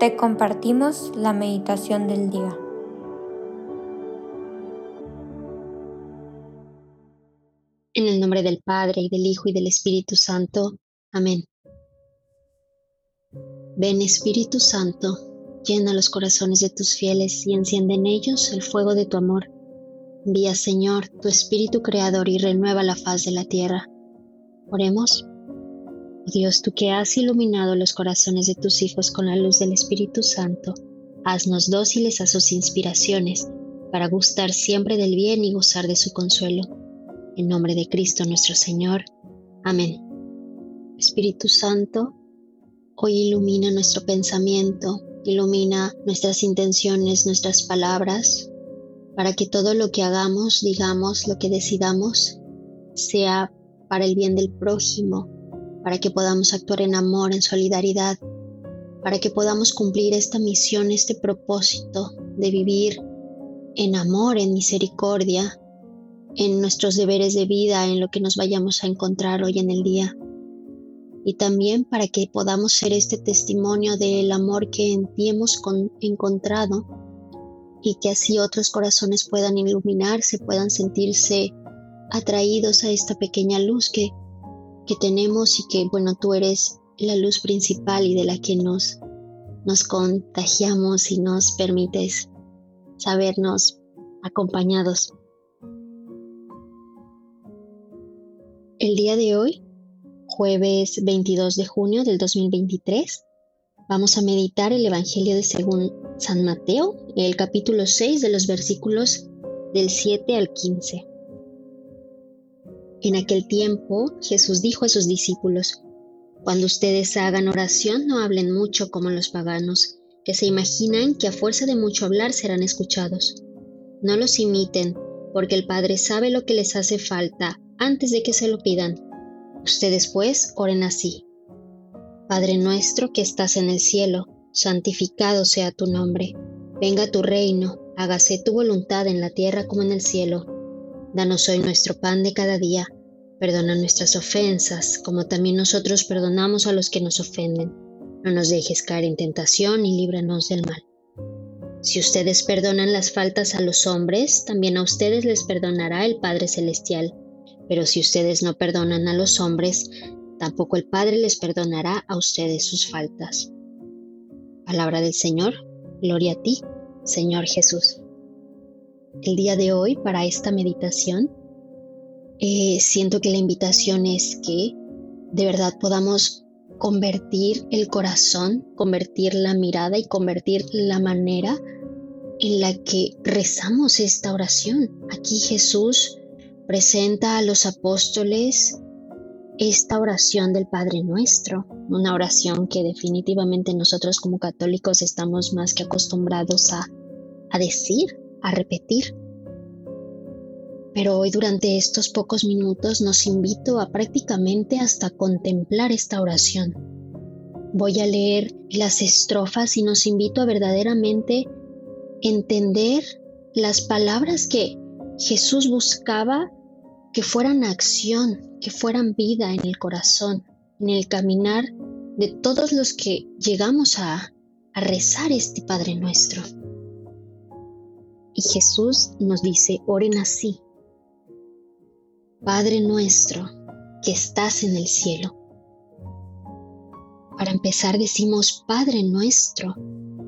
te compartimos la meditación del día. En el nombre del Padre, y del Hijo, y del Espíritu Santo. Amén. Ven Espíritu Santo, llena los corazones de tus fieles y enciende en ellos el fuego de tu amor. Envía Señor tu Espíritu Creador y renueva la faz de la tierra. Oremos. Dios, tú que has iluminado los corazones de tus hijos con la luz del Espíritu Santo, haznos dóciles a sus inspiraciones para gustar siempre del bien y gozar de su consuelo. En nombre de Cristo nuestro Señor. Amén. Espíritu Santo, hoy ilumina nuestro pensamiento, ilumina nuestras intenciones, nuestras palabras, para que todo lo que hagamos, digamos, lo que decidamos, sea para el bien del prójimo, para que podamos actuar en amor, en solidaridad, para que podamos cumplir esta misión, este propósito de vivir en amor, en misericordia, en nuestros deberes de vida, en lo que nos vayamos a encontrar hoy en el día. Y también para que podamos ser este testimonio del amor que en ti hemos encontrado y que así otros corazones puedan iluminarse, puedan sentirse atraídos a esta pequeña luz que, que tenemos y que, bueno, tú eres la luz principal y de la que nos, nos contagiamos y nos permites sabernos acompañados. El día de hoy, jueves 22 de junio del 2023, vamos a meditar el Evangelio de según San Mateo, el capítulo 6 de los versículos del 7 al 15. En aquel tiempo Jesús dijo a sus discípulos, Cuando ustedes hagan oración no hablen mucho como los paganos, que se imaginan que a fuerza de mucho hablar serán escuchados. No los imiten, porque el Padre sabe lo que les hace falta antes de que se lo pidan. Ustedes pues oren así. Padre nuestro que estás en el cielo, santificado sea tu nombre. Venga tu reino, hágase tu voluntad en la tierra como en el cielo. Danos hoy nuestro pan de cada día. Perdona nuestras ofensas, como también nosotros perdonamos a los que nos ofenden. No nos dejes caer en tentación y líbranos del mal. Si ustedes perdonan las faltas a los hombres, también a ustedes les perdonará el Padre Celestial. Pero si ustedes no perdonan a los hombres, tampoco el Padre les perdonará a ustedes sus faltas. Palabra del Señor, gloria a ti, Señor Jesús. El día de hoy, para esta meditación, eh, siento que la invitación es que de verdad podamos convertir el corazón, convertir la mirada y convertir la manera en la que rezamos esta oración. Aquí Jesús presenta a los apóstoles esta oración del Padre Nuestro, una oración que definitivamente nosotros como católicos estamos más que acostumbrados a, a decir, a repetir. Pero hoy durante estos pocos minutos nos invito a prácticamente hasta contemplar esta oración. Voy a leer las estrofas y nos invito a verdaderamente entender las palabras que Jesús buscaba que fueran acción, que fueran vida en el corazón, en el caminar de todos los que llegamos a, rezar este Padre nuestro. Y Jesús nos dice, oren así. Padre nuestro que estás en el cielo. Para empezar decimos Padre nuestro.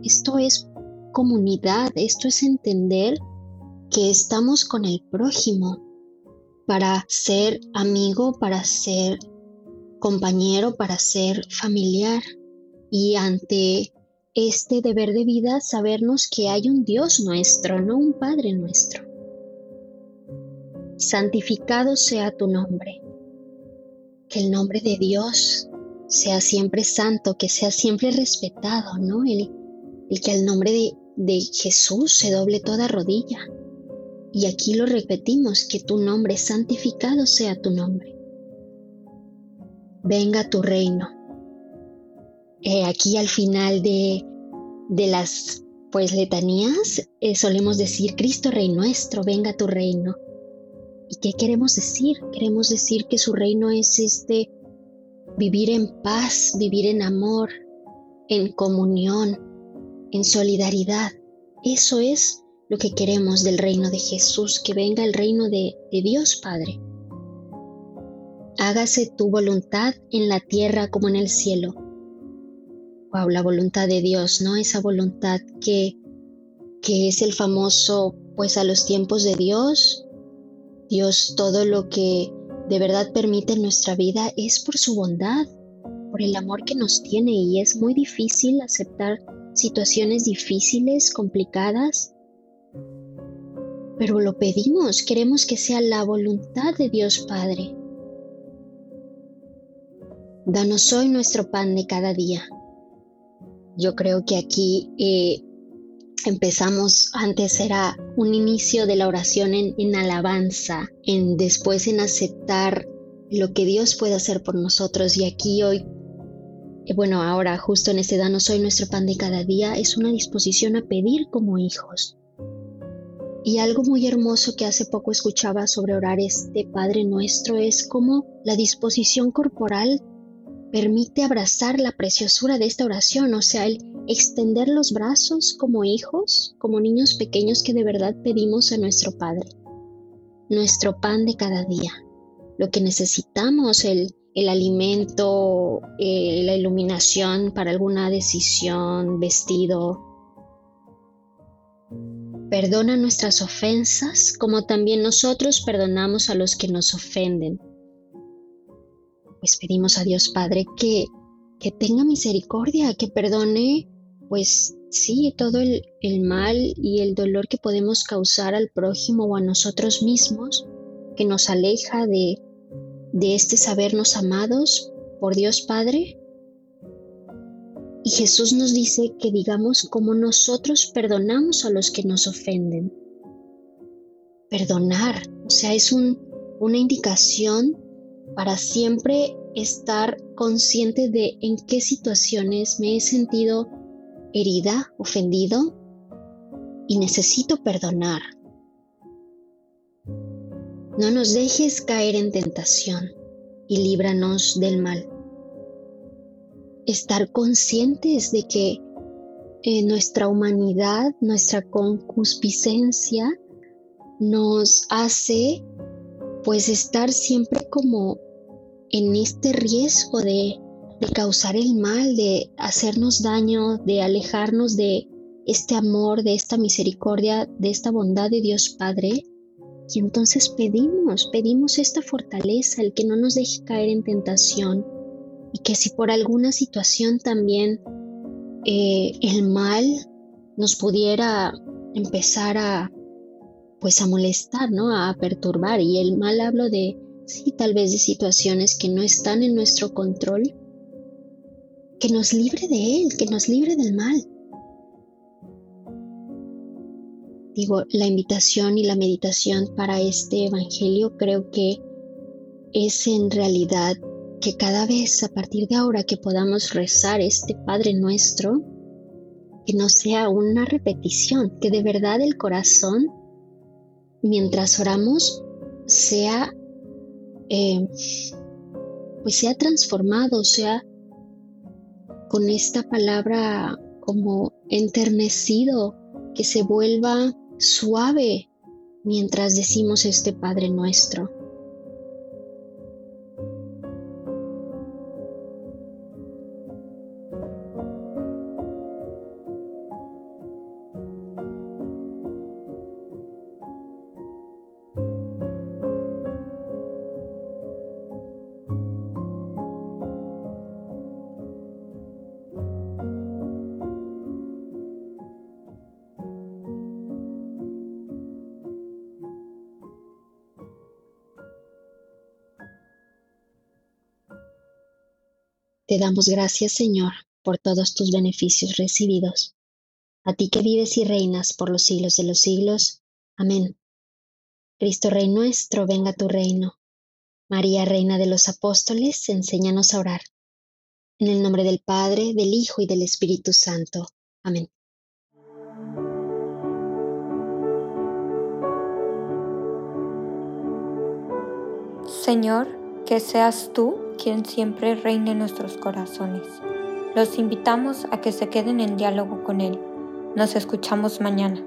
Esto es comunidad, esto es entender que estamos con el prójimo, para ser amigo, para ser compañero, para ser familiar. Y ante este deber de vida, sabernos que hay un Dios nuestro, no un Padre nuestro. Santificado sea tu nombre. Que el nombre de Dios sea siempre santo, que sea siempre respetado, ¿no? El, el que al nombre de, de Jesús se doble toda rodilla y aquí lo repetimos, que tu nombre santificado sea tu nombre. Venga tu reino. Eh, aquí al final de, de las pues letanías eh, solemos decir, Cristo Rey nuestro, venga tu reino. ¿Y qué queremos decir? Queremos decir que su reino es este vivir en paz, vivir en amor, en comunión, en solidaridad. Eso es lo que queremos del reino de Jesús, que venga el reino de, de Dios Padre. Hágase tu voluntad en la tierra como en el cielo. Wow, la voluntad de Dios, ¿no? Esa voluntad que, que es el famoso, pues a los tiempos de Dios, Dios todo lo que de verdad permite en nuestra vida es por su bondad, por el amor que nos tiene y es muy difícil aceptar situaciones difíciles, complicadas, pero lo pedimos, queremos que sea la voluntad de Dios Padre. Danos hoy nuestro pan de cada día. Yo creo que aquí eh, empezamos, antes era un inicio de la oración en, alabanza, en después en aceptar lo que Dios puede hacer por nosotros y aquí hoy, eh, bueno, ahora justo en este danos hoy nuestro pan de cada día es una disposición a pedir como hijos. Y algo muy hermoso que hace poco escuchaba sobre orar este Padre nuestro es como la disposición corporal permite abrazar la preciosura de esta oración, o sea, el extender los brazos como hijos, como niños pequeños que de verdad pedimos a nuestro Padre. Nuestro pan de cada día, lo que necesitamos, el, el alimento, eh, la iluminación para alguna decisión, vestido. Perdona nuestras ofensas como también nosotros perdonamos a los que nos ofenden pues pedimos a Dios Padre que, que tenga misericordia, que perdone, pues sí, todo el, el mal y el dolor que podemos causar al prójimo o a nosotros mismos, que nos aleja de, de este sabernos amados por Dios Padre. Y Jesús nos dice que digamos como nosotros perdonamos a los que nos ofenden. Perdonar, o sea, es un, una indicación para siempre estar consciente de en qué situaciones me he sentido herida, ofendido y necesito perdonar. No nos dejes caer en tentación y líbranos del mal. Estar conscientes de que en nuestra humanidad, nuestra concupiscencia nos hace pues estar siempre como en este riesgo de, de causar el mal, de hacernos daño, de alejarnos de este amor, de esta misericordia, de esta bondad de Dios Padre. Y entonces pedimos, pedimos esta fortaleza, el que no nos deje caer en tentación y que si por alguna situación también eh, el mal nos pudiera empezar a, pues a molestar, ¿no? A perturbar. Y el mal hablo de, sí, tal vez de situaciones que no están en nuestro control, que nos libre de él, que nos libre del mal. Digo, la invitación y la meditación para este Evangelio creo que es en realidad que cada vez a partir de ahora que podamos rezar este Padre nuestro, que no sea una repetición, que de verdad el corazón mientras oramos sea eh, pues sea transformado, sea con esta palabra como enternecido, que se vuelva suave mientras decimos este Padre nuestro. Te damos gracias, Señor, por todos tus beneficios recibidos. A ti que vives y reinas por los siglos de los siglos. Amén. Cristo Rey nuestro, venga tu reino. María, Reina de los Apóstoles, enséñanos a orar. En el nombre del Padre, del Hijo y del Espíritu Santo. Amén. Señor, que seas tú quien siempre reine en nuestros corazones. Los invitamos a que se queden en diálogo con Él Nos escuchamos mañana.